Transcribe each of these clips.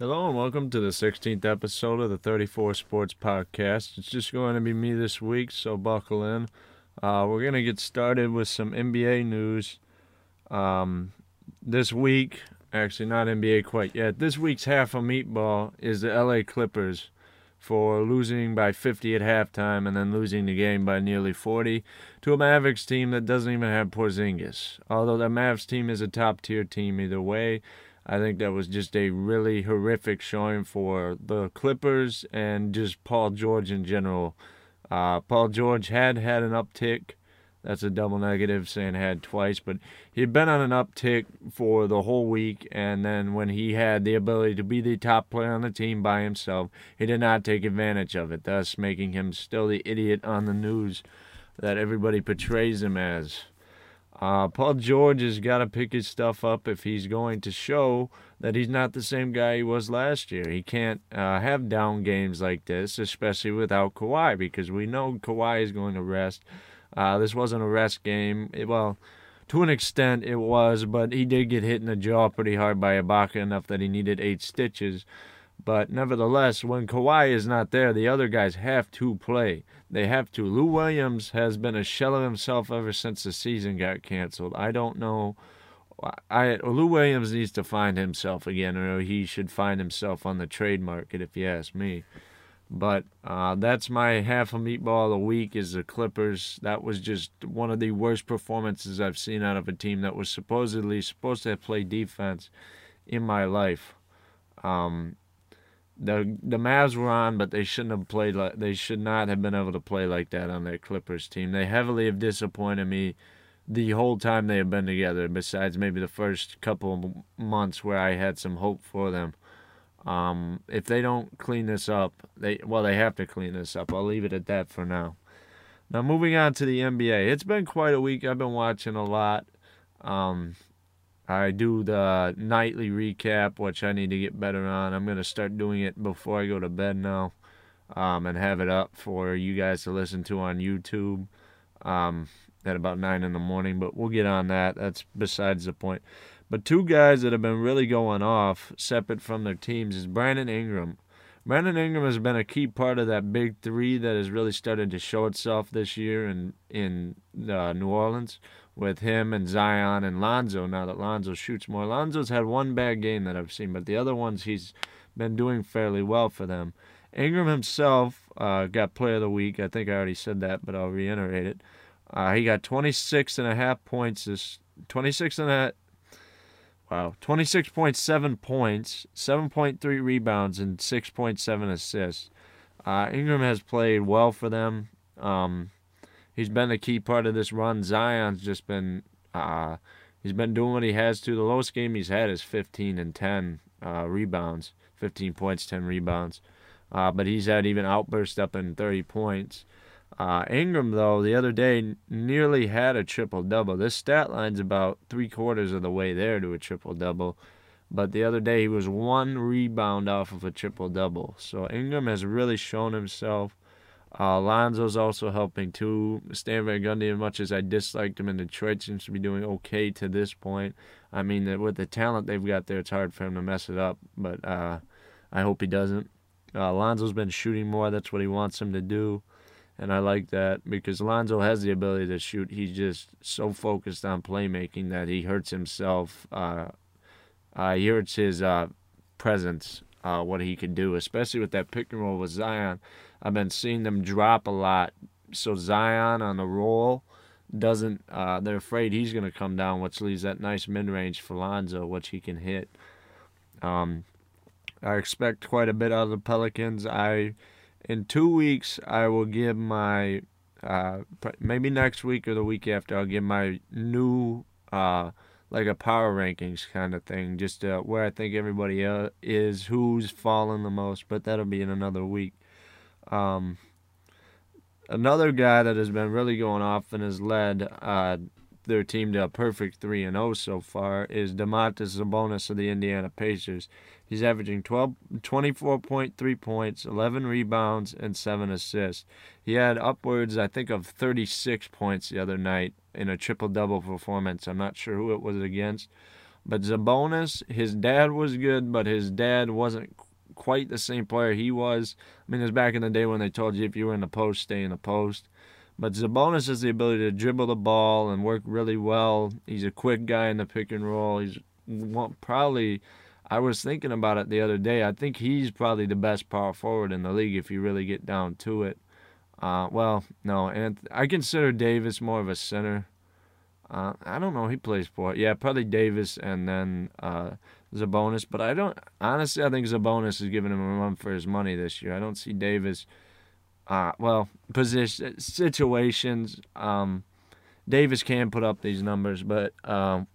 Hello and welcome to the 16th episode of the 34 Sports Podcast. It's just going to be me this week, so buckle in. Uh, we're going to get started with some NBA news. Um, this week, actually not NBA quite yet, this week's half a meatball is the LA Clippers for losing by 50 at halftime and then losing the game by nearly 40 to a Mavericks team that doesn't even have Porzingis. Although the Mavs team is a top tier team either way. I think that was just a really horrific showing for the Clippers and just Paul George in general. Uh, Paul George had had an uptick. That's a double negative, saying had twice, but he'd been on an uptick for the whole week. And then when he had the ability to be the top player on the team by himself, he did not take advantage of it, thus making him still the idiot on the news that everybody portrays him as. Uh, Paul George has got to pick his stuff up if he's going to show that he's not the same guy he was last year. He can't uh, have down games like this, especially without Kawhi, because we know Kawhi is going to rest. Uh, this wasn't a rest game. It, well, to an extent it was, but he did get hit in the jaw pretty hard by Ibaka enough that he needed eight stitches. But nevertheless, when Kawhi is not there, the other guys have to play. They have to. Lou Williams has been a shell of himself ever since the season got canceled. I don't know. I Lou Williams needs to find himself again, or he should find himself on the trade market, if you ask me. But uh, that's my half a meatball the week is the Clippers. That was just one of the worst performances I've seen out of a team that was supposedly supposed to play defense in my life. Um, the the Mavs were on, but they shouldn't have played like they should not have been able to play like that on their Clippers team. They heavily have disappointed me the whole time they have been together. Besides maybe the first couple months where I had some hope for them. Um, if they don't clean this up, they well they have to clean this up. I'll leave it at that for now. Now moving on to the NBA, it's been quite a week. I've been watching a lot. Um, I do the nightly recap, which I need to get better on. I'm going to start doing it before I go to bed now um, and have it up for you guys to listen to on YouTube um, at about 9 in the morning. But we'll get on that. That's besides the point. But two guys that have been really going off, separate from their teams, is Brandon Ingram. Brandon Ingram has been a key part of that big three that has really started to show itself this year in in uh, New Orleans with him and Zion and Lonzo. Now that Lonzo shoots more, Lonzo's had one bad game that I've seen, but the other ones he's been doing fairly well for them. Ingram himself uh, got Player of the Week. I think I already said that, but I'll reiterate it. Uh, he got 26 and a half points. This 26 and a half. wow, 26.7 points, 7.3 rebounds, and 6.7 assists. Uh, Ingram has played well for them. Um, he's been a key part of this run. Zion's just been uh, he's been doing what he has to. The lowest game he's had is 15 and 10 uh, rebounds, 15 points, 10 rebounds. Uh, but he's had even outbursts up in 30 points. Uh, Ingram, though, the other day nearly had a triple double. This stat line's about three quarters of the way there to a triple double. But the other day he was one rebound off of a triple double. So Ingram has really shown himself. Uh, Lonzo's also helping too. Stan Van Gundy, as much as I disliked him in Detroit, seems to be doing okay to this point. I mean, with the talent they've got there, it's hard for him to mess it up. But uh, I hope he doesn't. Uh, Lonzo's been shooting more. That's what he wants him to do. And I like that because Lonzo has the ability to shoot. He's just so focused on playmaking that he hurts himself. Uh, uh, he hurts his uh, presence, uh, what he can do, especially with that pick and roll with Zion. I've been seeing them drop a lot. So Zion on the roll doesn't. Uh, they're afraid he's going to come down, which leaves that nice mid range for Lonzo, which he can hit. Um, I expect quite a bit out of the Pelicans. I in two weeks I will give my uh, maybe next week or the week after I'll give my new uh, like a power rankings kind of thing, just uh, where I think everybody is, who's fallen the most. But that'll be in another week. Um, another guy that has been really going off and has led uh, their team to a perfect 3 and 0 so far is Domantas Sabonis of the Indiana Pacers. He's averaging 12, 24.3 points, 11 rebounds, and 7 assists. He had upwards, I think, of 36 points the other night in a triple double performance. I'm not sure who it was against. But Sabonis, his dad was good, but his dad wasn't quite the same player he was. I mean, it was back in the day when they told you if you were in the post, stay in the post. But Sabonis has the ability to dribble the ball and work really well. He's a quick guy in the pick and roll. He's probably, I was thinking about it the other day. I think he's probably the best power forward in the league if you really get down to it. Uh, well, no, and I consider Davis more of a center. Uh, I don't know. He plays for it. Yeah, probably Davis and then uh, Sabonis. But I don't honestly. I think Sabonis is giving him a run for his money this year. I don't see Davis uh, well, position situations. Um, Davis can put up these numbers, but um,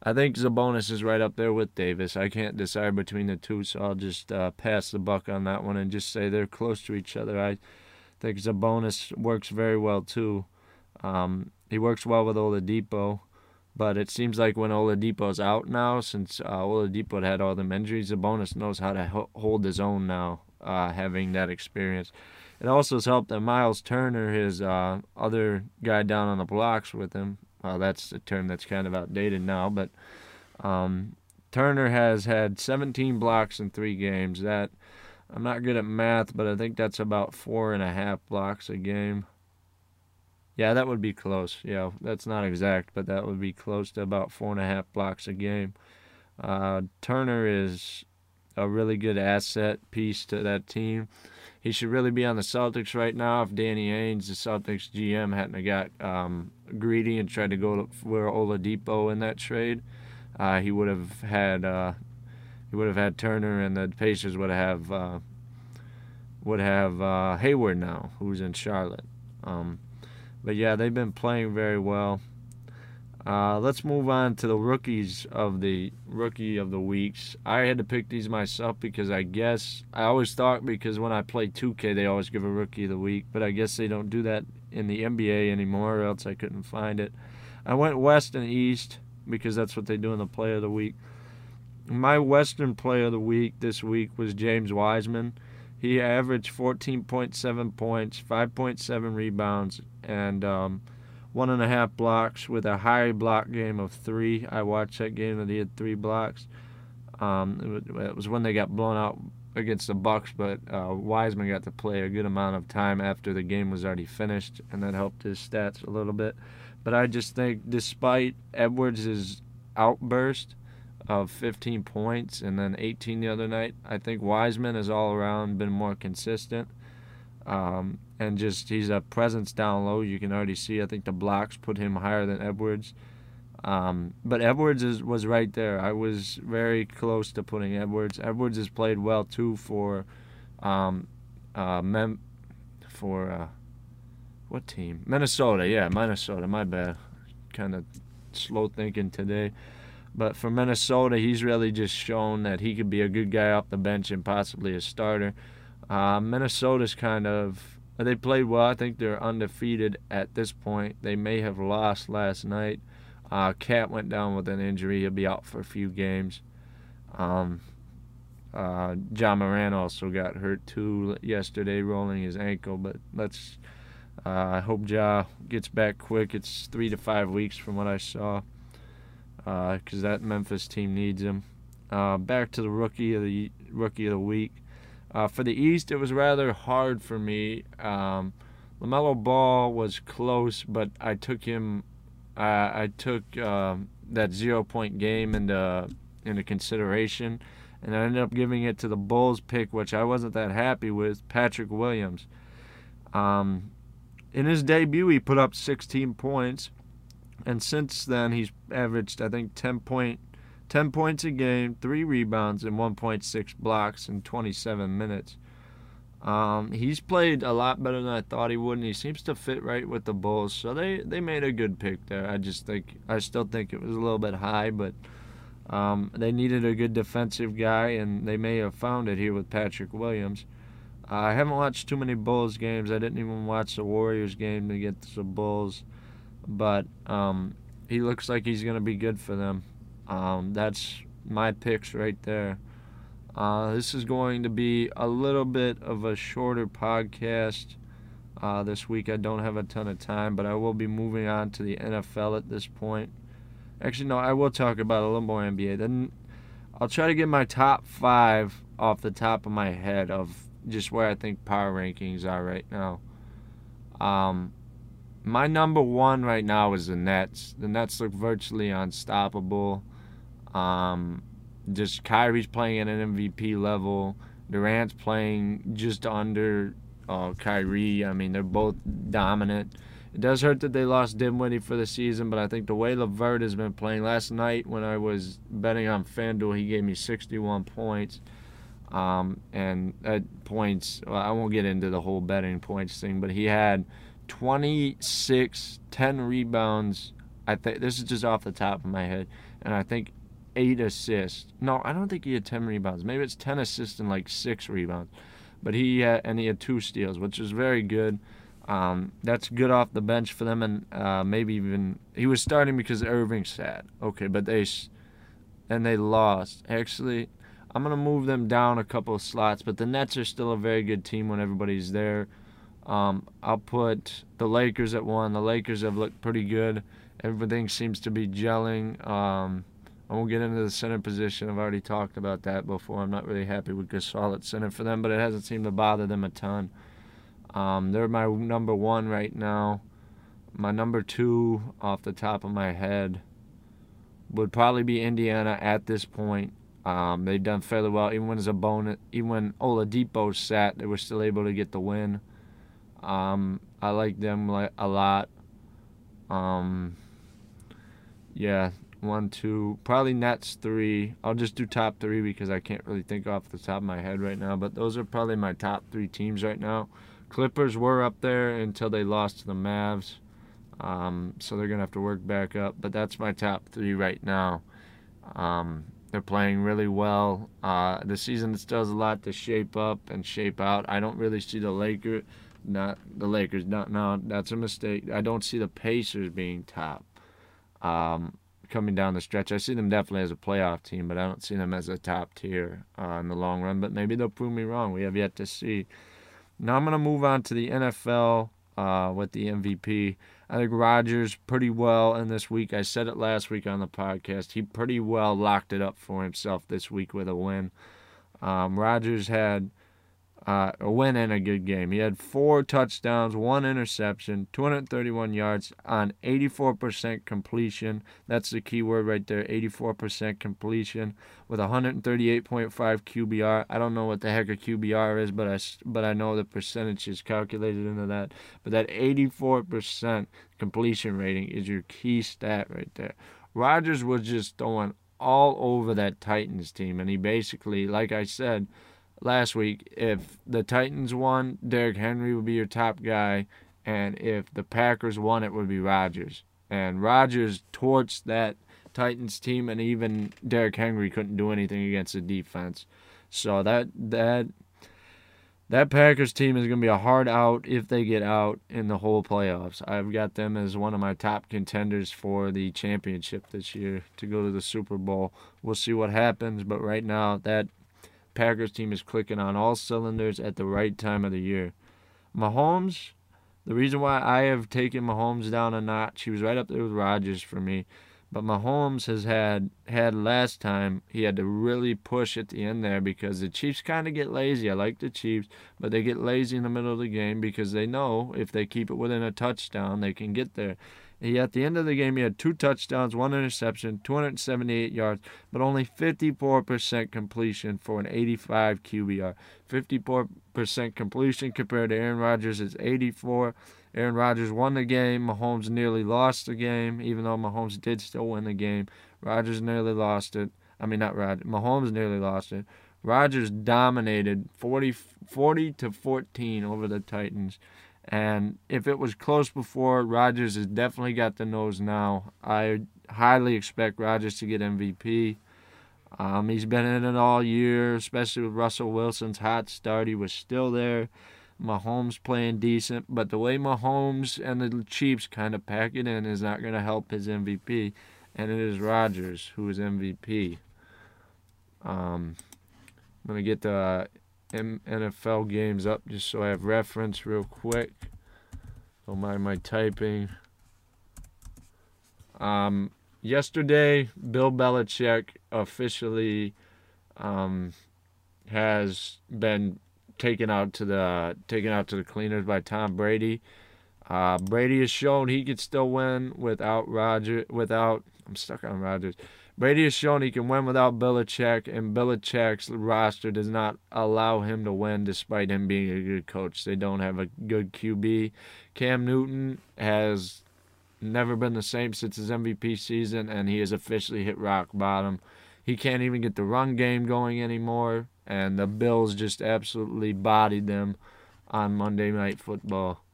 I think Sabonis is right up there with Davis. I can't decide between the two, so I'll just uh, pass the buck on that one and just say they're close to each other. I think Sabonis works very well too. Um, he works well with Oladipo, but it seems like when Oladipo's out now, since uh, Oladipo had all the injuries, Sabonis knows how to ho- hold his own now, uh, having that experience. It also has helped that Miles Turner, his uh, other guy down on the blocks with him, well, that's a term that's kind of outdated now, but um, Turner has had 17 blocks in three games. That I'm not good at math, but I think that's about four and a half blocks a game. Yeah, that would be close. Yeah, that's not exact, but that would be close to about four and a half blocks a game. Uh, Turner is a really good asset piece to that team he should really be on the Celtics right now. If Danny Ainge, the Celtics GM, hadn't got um, greedy and tried to go for Oladipo in that trade, uh, he would have had uh, he would have had Turner, and the Pacers would have uh, would have uh, Hayward now, who's in Charlotte. Um, but yeah, they've been playing very well. Uh, let's move on to the rookies of the rookie of the weeks. I had to pick these myself because I guess I always thought because when I play 2K they always give a rookie of the week, but I guess they don't do that in the NBA anymore, or else I couldn't find it. I went West and East because that's what they do in the Player of the Week. My Western Player of the Week this week was James Wiseman. He averaged 14.7 points, 5.7 rebounds, and um, one and a half blocks with a high block game of three. I watched that game that he had three blocks. Um, it, was when they got blown out against the Bucks, but uh, Wiseman got to play a good amount of time after the game was already finished, and that helped his stats a little bit. But I just think, despite Edwards' outburst of 15 points and then 18 the other night, I think Wiseman has all around been more consistent. Um, and just he's a presence down low. You can already see. I think the blocks put him higher than Edwards. Um, but Edwards is, was right there. I was very close to putting Edwards. Edwards has played well too for um, uh, Mem for uh, what team? Minnesota. Yeah, Minnesota. My bad. Kind of slow thinking today. But for Minnesota, he's really just shown that he could be a good guy off the bench and possibly a starter. Uh, Minnesota's kind of they played well. I think they're undefeated at this point. They may have lost last night. Uh, KAT went down with an injury. He'll be out for a few games. Um, uh, Ja Morant also got hurt too yesterday, rolling his ankle. But let's. Uh, I hope Ja gets back quick. It's three to five weeks from what I saw, because uh, that Memphis team needs him. Uh, back to the rookie of the rookie of the week. Uh, for the East, it was rather hard for me. Um, LaMelo Ball was close, but I took him. Uh, I took uh, that zero point game into into consideration, and I ended up giving it to the Bulls pick, which I wasn't that happy with. Patrick Williams. Um, in his debut, he put up 16 points, and since then he's averaged I think 10 point 10 points a game, 3 rebounds, and 1.6 blocks in 27 minutes. Um, he's played a lot better than I thought he would, and he seems to fit right with the Bulls. So they, they made a good pick there. I just think I still think it was a little bit high, but um, they needed a good defensive guy, and they may have found it here with Patrick Williams. I haven't watched too many Bulls games. I didn't even watch the Warriors game to get to the Bulls, but um, he looks like he's going to be good for them. Um, that's my picks right there. Uh, this is going to be a little bit of a shorter podcast uh, this week. I don't have a ton of time, but I will be moving on to the NFL at this point. Actually, no, I will talk about a little more NBA. Then I'll try to get my top five off the top of my head of just where I think power rankings are right now. Um, my number one right now is the Nets. The Nets look virtually unstoppable. Um, just Kyrie's playing at an MVP level. Durant's playing just under uh, Kyrie. I mean, they're both dominant. It does hurt that they lost Dinwiddie for the season, but I think the way LeVert has been playing last night when I was betting on FanDuel, he gave me 61 points. Um, and at points, well, I won't get into the whole betting points thing, but he had 26, 10 rebounds. I think this is just off the top of my head, and I think eight assists. No, I don't think he had 10 rebounds. Maybe it's 10 assists and like six rebounds. But he had, and he had two steals, which is very good. Um, that's good off the bench for them, and uh, maybe even he was starting because Irving sat. Okay, but they and they lost. Actually, I'm gonna move them down a couple of slots, but the Nets are still a very good team when everybody's there. Um, I'll put the Lakers at one. The Lakers have looked pretty good. Everything seems to be gelling. Um, I won't get into the center position. I've already talked about that before. I'm not really happy with Gasol at center for them, but it hasn't seemed to bother them a ton. Um, they're my number one right now. My number two, off the top of my head, would probably be Indiana at this point. Um, they've done fairly well, even when bonus, even when Oladipo sat, they were still able to get the win. Um, I like them a lot. Um, yeah, one, two, probably Nets three. I'll just do top three because I can't really think off the top of my head right now. But those are probably my top three teams right now. Clippers were up there until they lost to the Mavs. Um, so they're going to have to work back up. But that's my top three right now. Um, they're playing really well. Uh, the season still has a lot to shape up and shape out. I don't really see the Lakers, not the Lakers. Not no, that's a mistake. I don't see the Pacers being top. Um, coming down the stretch. I see them definitely as a playoff team, but I don't see them as a top tier uh, in the long run. But maybe they'll prove me wrong. We have yet to see. Now I'm going to move on to the NFL uh, with the MVP. I think Rodgers pretty well in this week. I said it last week on the podcast. He pretty well locked it up for himself this week with a win. Um, Rodgers had uh, win and a good game. He had four touchdowns, one interception, 231 yards on 84% completion. That's the key word right there 84% completion with 138.5 QBR. I don't know what the heck a QBR is, but I, but I know the percentage is calculated into that. But that 84% completion rating is your key stat right there. Rodgers was just throwing all over that Titans team, and he basically, like I said, last week, if the Titans won, Derrick Henry would be your top guy, and if the Packers won, it would be Rodgers. And Rodgers torched that Titans team, and even Derrick Henry couldn't do anything against the defense. So that that that Packers team is going to be a hard out if they get out in the whole playoffs. I've got them as one of my top contenders for the championship this year to go to the Super Bowl. We'll see what happens, but right now that Packers team is clicking on all cylinders at the right time of the year. Mahomes, the reason why I have taken Mahomes down a notch, he was right up there with Rodgers for me. But Mahomes has had had last time he had to really push at the end there because the Chiefs kind of get lazy. I like the Chiefs, but they get lazy in the middle of the game because they know if they keep it within a touchdown, they can get there. He at the end of the game he had two touchdowns, one interception, 278 yards, but only 54% completion for an 85 QBR. 54% completion compared to Aaron Rodgers is 84. Aaron Rodgers won the game. Mahomes nearly lost the game, even though Mahomes did still win the game. Rodgers nearly lost it. I mean, not Rodgers. Mahomes nearly lost it. Rodgers dominated 40, 40 to 14 over the Titans. And if it was close before, Rodgers has definitely got the nose now. I highly expect Rodgers to get MVP. Um, he's been in it all year, especially with Russell Wilson's hot start. He was still there. Mahomes playing decent, but the way Mahomes and the Chiefs kind of pack it in is not going to help his MVP, and it is Rodgers who is MVP. Um, I'm going to get the NFL games up just so I have reference real quick. Don't mind my typing. Um, yesterday, Bill Belichick officially um, has been taken out to the taken out to the cleaners by Tom Brady. Uh, Brady has shown he could still win without Roger. Without I'm stuck on Rogers. Brady has shown he can win without Belichick, and Belichick's roster does not allow him to win despite him being a good coach. They don't have a good QB. Cam Newton has never been the same since his MVP season, and he has officially hit rock bottom. He can't even get the run game going anymore, and the Bills just absolutely bodied them on Monday Night Football.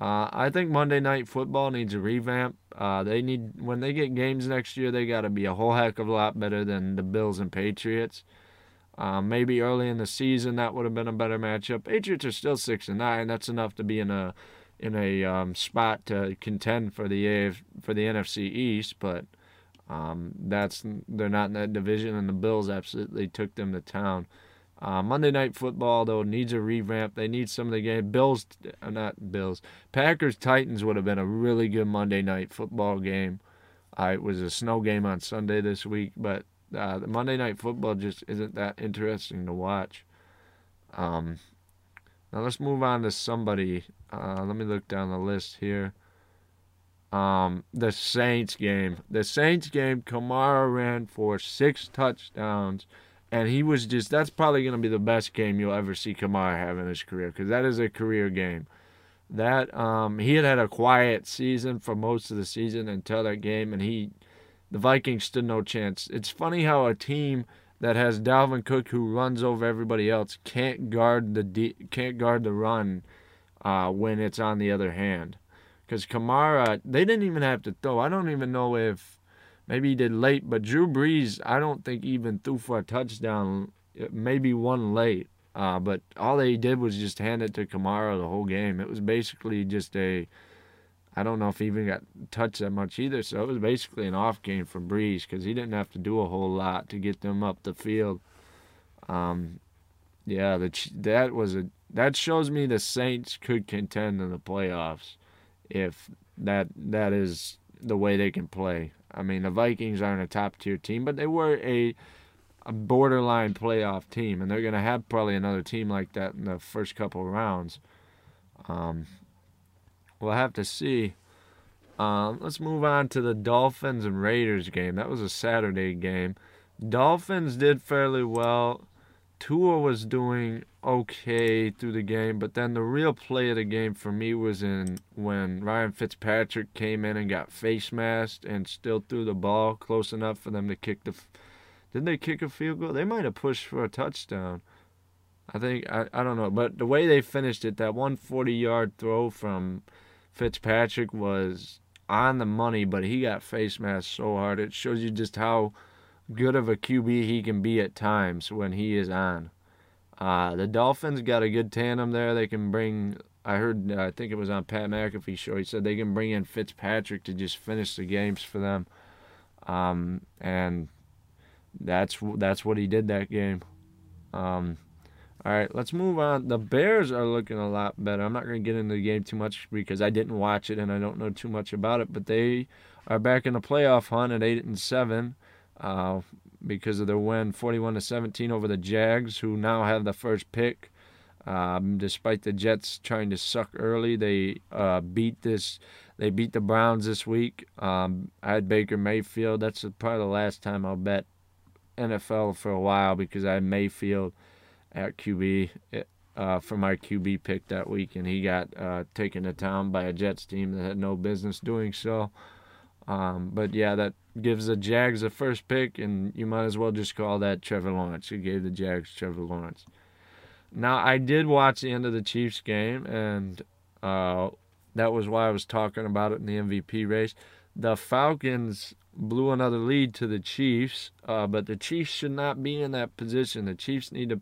Uh, I think Monday Night Football needs a revamp. Uh, they need when they get games next year, they got to be a whole heck of a lot better than the Bills and Patriots. Uh, maybe early in the season that would have been a better matchup. Patriots are still six and nine. That's enough to be in a in a um, spot to contend for the AF, for the NFC East, but um, that's they're not in that division, and the Bills absolutely took them to town. Uh, Monday Night Football though needs a revamp. They need some of the game. Bills, uh, not Bills. Packers Titans would have been a really good Monday Night Football game. Uh, it was a snow game on Sunday this week, but uh, the Monday Night Football just isn't that interesting to watch. Um, now let's move on to somebody. Uh, let me look down the list here. Um, the Saints game. The Saints game. Kamara ran for six touchdowns and he was just that's probably going to be the best game you'll ever see Kamara have in his career because that is a career game. That um, he had had a quiet season for most of the season until that game, and he the Vikings stood no chance. It's funny how a team that has Dalvin Cook who runs over everybody else can't guard the can't guard the run uh, when it's on the other hand. Because Kamara, they didn't even have to throw. I don't even know if maybe he did late, but Drew Brees, I don't think even threw for a touchdown, maybe one late. Uh, but all they did was just hand it to Kamara the whole game. It was basically just a, I don't know if he even got touched that much either. So it was basically an off game for Brees because he didn't have to do a whole lot to get them up the field. Um, yeah, the, that was a that shows me the Saints could contend in the playoffs if that that is the way they can play. I mean, the Vikings aren't a top tier team, but they were a, a borderline playoff team, and they're going to have probably another team like that in the first couple of rounds. Um, we'll have to see. Um, let's move on to the Dolphins and Raiders game. That was a Saturday game. Dolphins did fairly well. Tua was doing okay through the game, but then the real play of the game for me was in when Ryan Fitzpatrick came in and got face masked and still threw the ball close enough for them to kick the. Didn't they kick a field goal? They might have pushed for a touchdown. I think I, I don't know, but the way they finished it, that 140 yard throw from Fitzpatrick was on the money, but he got face masked so hard. It shows you just how good of a QB he can be at times when he is on. Uh, the Dolphins got a good tandem there. They can bring. I heard. Uh, I think it was on Pat McAfee show. He said they can bring in Fitzpatrick to just finish the games for them, um, and that's that's what he did that game. Um, all right, let's move on. The Bears are looking a lot better. I'm not going to get into the game too much because I didn't watch it and I don't know too much about it. But they are back in the playoff hunt at eight and seven uh, because of their win 41 to 17 over the Jags, who now have the first pick. Um, despite the Jets trying to suck early, they uh, beat this. They beat the Browns this week. Um, I had Baker Mayfield. That's probably the last time I'll bet NFL for a while because I had Mayfield at QB uh, for my QB pick that week, and he got uh, taken to town by a Jets team that had no business doing so. Um, but yeah, that gives the Jags the first pick, and you might as well just call that Trevor Lawrence. You gave the Jags Trevor Lawrence. Now, I did watch the end of the Chiefs game, and uh, that was why I was talking about it in the MVP race. The Falcons blew another lead to the Chiefs, uh, but the Chiefs should not be in that position. The Chiefs need to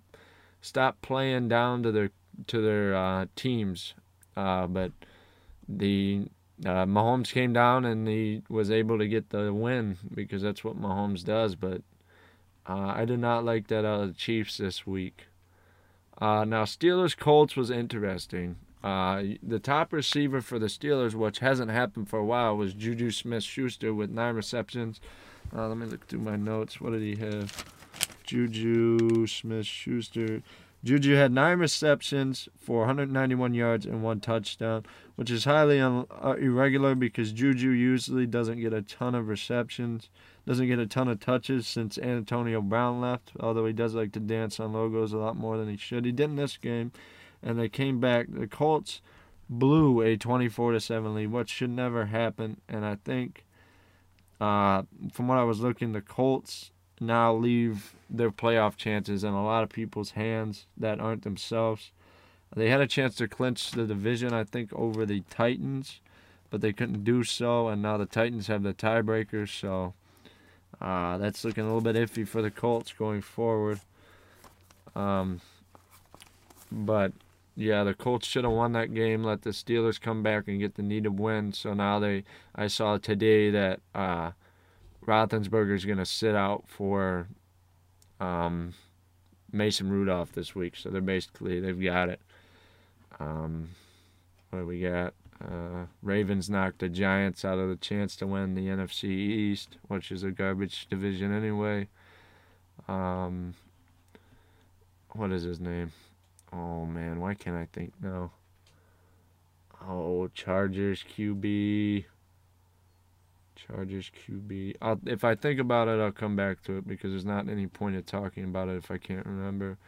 stop playing down to their to their uh, teams. Uh, but the uh, Mahomes came down and he was able to get the win because that's what Mahomes does. But uh, I did not like that out of the Chiefs this week. Uh, now Steelers Colts was interesting. Uh, the top receiver for the Steelers, which hasn't happened for a while, was Juju Smith-Schuster with nine receptions. Uh, let me look through my notes. What did he have? Juju Smith-Schuster. Juju had nine receptions for 191 yards and one touchdown, which is highly un- uh, irregular because Juju usually doesn't get a ton of receptions, doesn't get a ton of touches since Antonio Brown left, although he does like to dance on logos a lot more than he should. He did in this game, and they came back. The Colts blew a 24 to 7 lead, which should never happen, and I think uh, from what I was looking, the Colts now leave their playoff chances in a lot of people's hands that aren't themselves. They had a chance to clinch the division, I think, over the Titans, but they couldn't do so, and now the Titans have the tiebreaker, so uh, that's looking a little bit iffy for the Colts going forward. Um, but yeah, the Colts should have won that game. Let the Steelers come back and get the needed win. So now they, I saw today that uh, Roethlisberger is going to sit out for um, Mason Rudolph this week. So they're basically they've got it. Um, what do we got? Uh, Ravens knocked the Giants out of the chance to win the NFC East, which is a garbage division anyway. Um, what is his name? Oh man, why can't I think now? Oh, Chargers QB. Chargers QB. I'll, if I think about it, I'll come back to it because there's not any point of talking about it if I can't remember.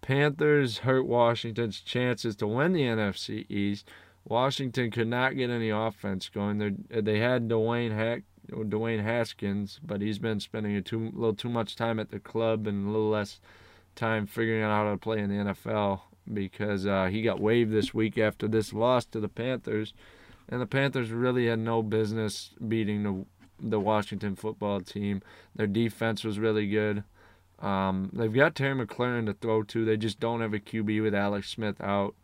Panthers hurt Washington's chances to win the NFC East. Washington could not get any offense going. They they had Dwayne Hack, Dwayne Haskins, but he's been spending a too little too much time at the club and a little less time figuring out how to play in the NFL because uh, he got waived this week after this loss to the Panthers and the Panthers really had no business beating the the Washington football team. Their defense was really good. Um, they've got Terry McLaurin to throw to. They just don't have a QB with Alex Smith out.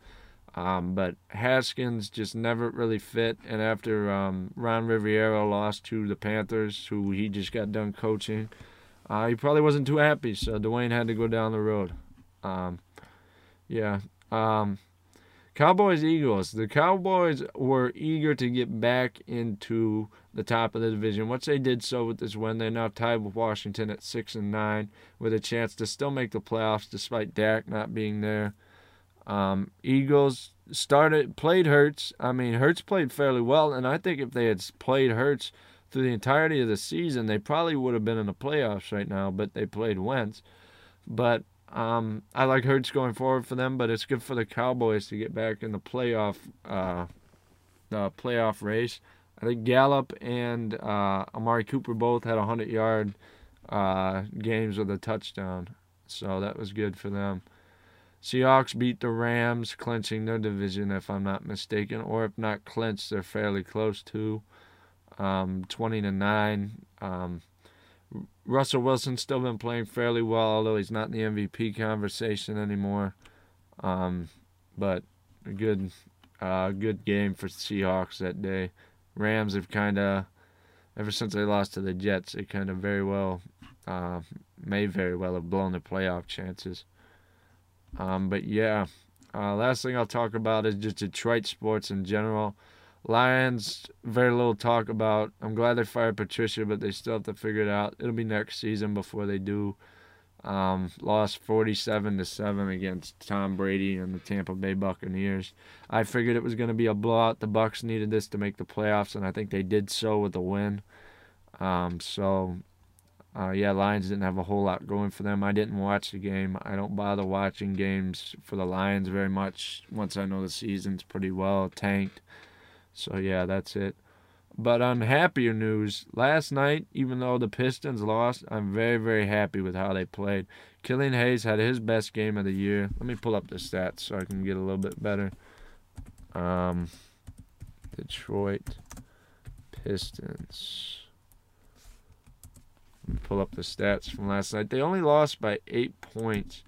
Um, but Haskins just never really fit. And after um, Ron Rivera lost to the Panthers, who he just got done coaching, uh, he probably wasn't too happy. So Dwayne had to go down the road. Um, yeah. Um, Cowboys Eagles. The Cowboys were eager to get back into the top of the division. Once they did so with this win, they're now tied with Washington at six and nine, with a chance to still make the playoffs despite Dak not being there. Um, Eagles started played Hurts. I mean, Hurts played fairly well, and I think if they had played Hurts through the entirety of the season, they probably would have been in the playoffs right now. But they played Wentz. But um, I like Hurts going forward for them, but it's good for the Cowboys to get back in the playoff uh, the playoff race. I think Gallup and uh, Amari Cooper both had 100 yard uh, games with a touchdown, so that was good for them. Seahawks beat the Rams, clinching their division, if I'm not mistaken, or if not clinched, they're fairly close to um, 20 to nine. Um, Russell Wilson's still been playing fairly well, although he's not in the MVP conversation anymore. Um, but a good, uh, good game for Seahawks that day. Rams have kind of, ever since they lost to the Jets, they kind of very well, uh, may very well have blown the playoff chances. Um, but yeah, uh, last thing I'll talk about is just Detroit sports in general. Lions, very little talk about. I'm glad they fired Patricia, but they still have to figure it out. It'll be next season before they do. Um, lost 47 to 7 against Tom Brady and the Tampa Bay Buccaneers. I figured it was going to be a blowout. The Bucks needed this to make the playoffs, and I think they did so with a win. Um, so, uh, yeah, Lions didn't have a whole lot going for them. I didn't watch the game. I don't bother watching games for the Lions very much once I know the season's pretty well tanked. So yeah, that's it. But on happier news, last night, even though the Pistons lost, I'm very, very happy with how they played. Killian Hayes had his best game of the year. Let me pull up the stats so I can get a little bit better. Um, Detroit Pistons. Let me pull up the stats from last night. They only lost by eight points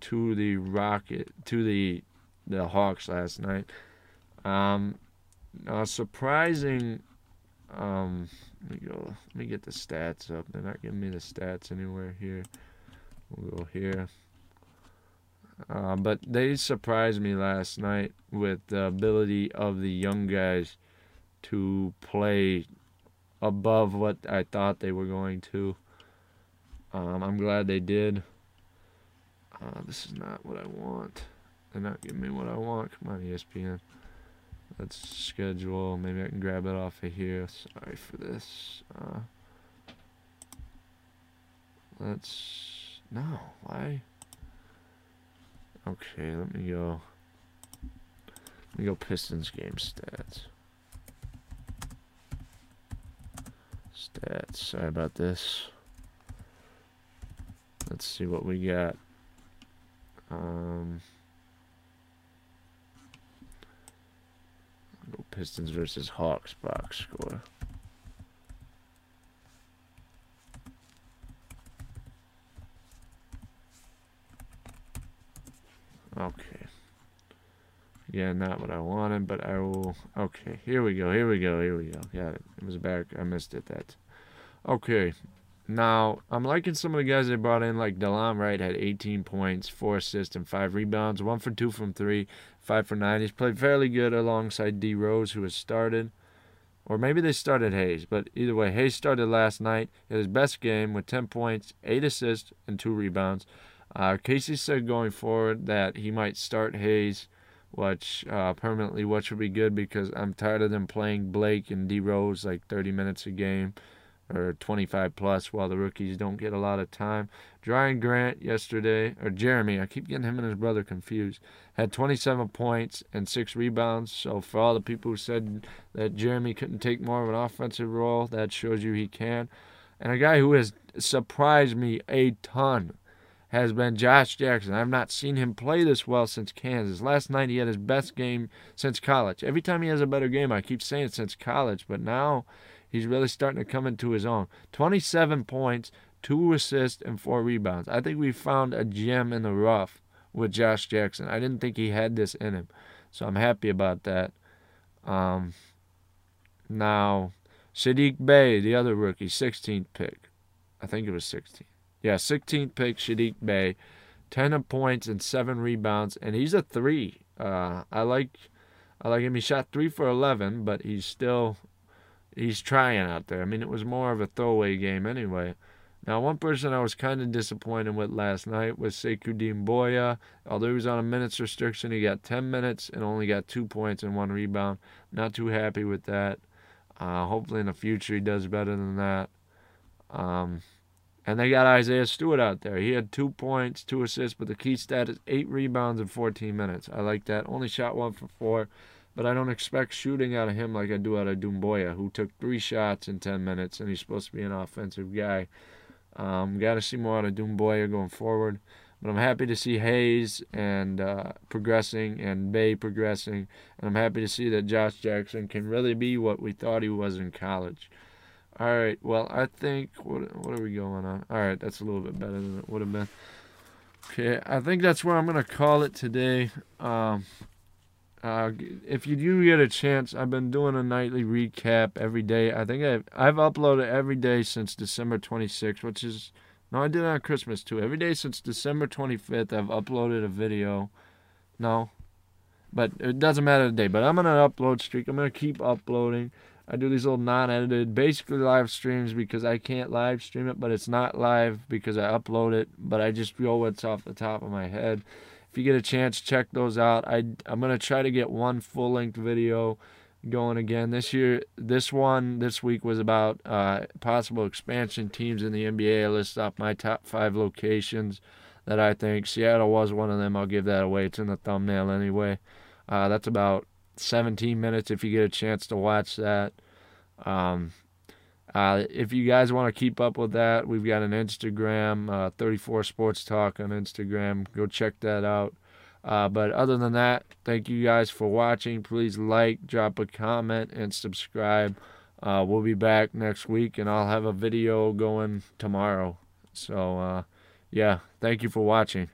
to the Rocket to the the Hawks last night. Um, uh, surprising. Um, let me go. Let me get the stats up. They're not giving me the stats anywhere here. We'll go here. Uh, but they surprised me last night with the ability of the young guys to play above what I thought they were going to. Um, I'm glad they did. Uh, this is not what I want. They're not giving me what I want. Come on, ESPN. Let's schedule. Maybe I can grab it off of here. Sorry for this. Uh, let's. No, why? Okay, let me go. Let me go Pistons game stats. Stats. Sorry about this. Let's see what we got. Um, Pistons versus Hawks box score. Okay. Yeah, not what I wanted, but I will. Okay, here we go. Here we go. Here we go. Got it. It was back. I missed it. That. Okay. Now, I'm liking some of the guys they brought in, like Delon Wright had 18 points, 4 assists, and 5 rebounds, 1 for 2 from 3, 5 for 9. He's played fairly good alongside D Rose, who has started. Or maybe they started Hayes, but either way, Hayes started last night. His best game with 10 points, 8 assists, and 2 rebounds. Uh, Casey said going forward that he might start Hayes, which uh, permanently, which would be good because I'm tired of them playing Blake and D Rose like 30 minutes a game or 25 plus while the rookies don't get a lot of time. Jerian Grant yesterday, or Jerami, I keep getting him and his brother confused, had 27 points and six rebounds. So for all the people who said that Jerami couldn't take more of an offensive role, that shows you he can. And a guy who has surprised me a ton has been Josh Jackson. I've not seen him play this well since Kansas. Last night he had his best game since college. Every time he has a better game, I keep saying since college, but now he's really starting to come into his own. 27 points, two assists, and four rebounds. I think we found a gem in the rough with Josh Jackson. I didn't think he had this in him, so I'm happy about that. Um, now, Saddiq Bey, the other rookie, 16th pick. I think it was 16. Yeah, 16th pick, Saddiq Bey. 10 points and 7 rebounds, and he's a 3. Uh, I like I like him. He shot 3 for 11, but he's still he's trying out there. I mean, it was more of a throwaway game anyway. Now, one person I was kind of disappointed with last night was Sekou Doumbouya. Although he was on a minutes restriction, he got 10 minutes and only got two points and one rebound. Not too happy with that. Uh, hopefully, in the future, he does better than that. Um, and they got Isaiah Stewart out there. He had two points, two assists, but the key stat is eight rebounds in 14 minutes. I like that. Only shot one for four but I don't expect shooting out of him like I do out of Doumbouya, who took three shots in 10 minutes, and he's supposed to be an offensive guy. Um, Got to see more out of Doumbouya going forward. But I'm happy to see Hayes and uh, progressing and Bey progressing, and I'm happy to see that Josh Jackson can really be what we thought he was in college. All right, well I think what what are we going on? All right, that's a little bit better than it would have been. Okay, I think that's where I'm gonna call it today. Um, uh, if you do get a chance, I've been doing a nightly recap every day. I think I've, I've uploaded every day since December 26th, which is, no, I did it on Christmas too. Every day since December 25th, I've uploaded a video. No, but it doesn't matter the day. But I'm on an upload streak. I'm to keep uploading. I do these little non edited, basically live streams because I can't live stream it, but it's not live because I upload it, but I just feel what's off the top of my head if you get a chance, check those out. I I'm gonna try to get one full length video going again this year. This one this week was about uh, possible expansion teams in the NBA. I list off my top five locations that I think Seattle was one of them. I'll give that away. It's in the thumbnail anyway. Uh, that's about 17 minutes if you get a chance to watch that. Um, uh, if you guys want to keep up with that, we've got an Instagram, uh, 34 Sports Talk on Instagram. Go check that out. Uh, but other than that, thank you guys for watching. Please like, drop a comment, and subscribe. Uh, we'll be back next week, and I'll have a video going tomorrow. So, uh, yeah, thank you for watching.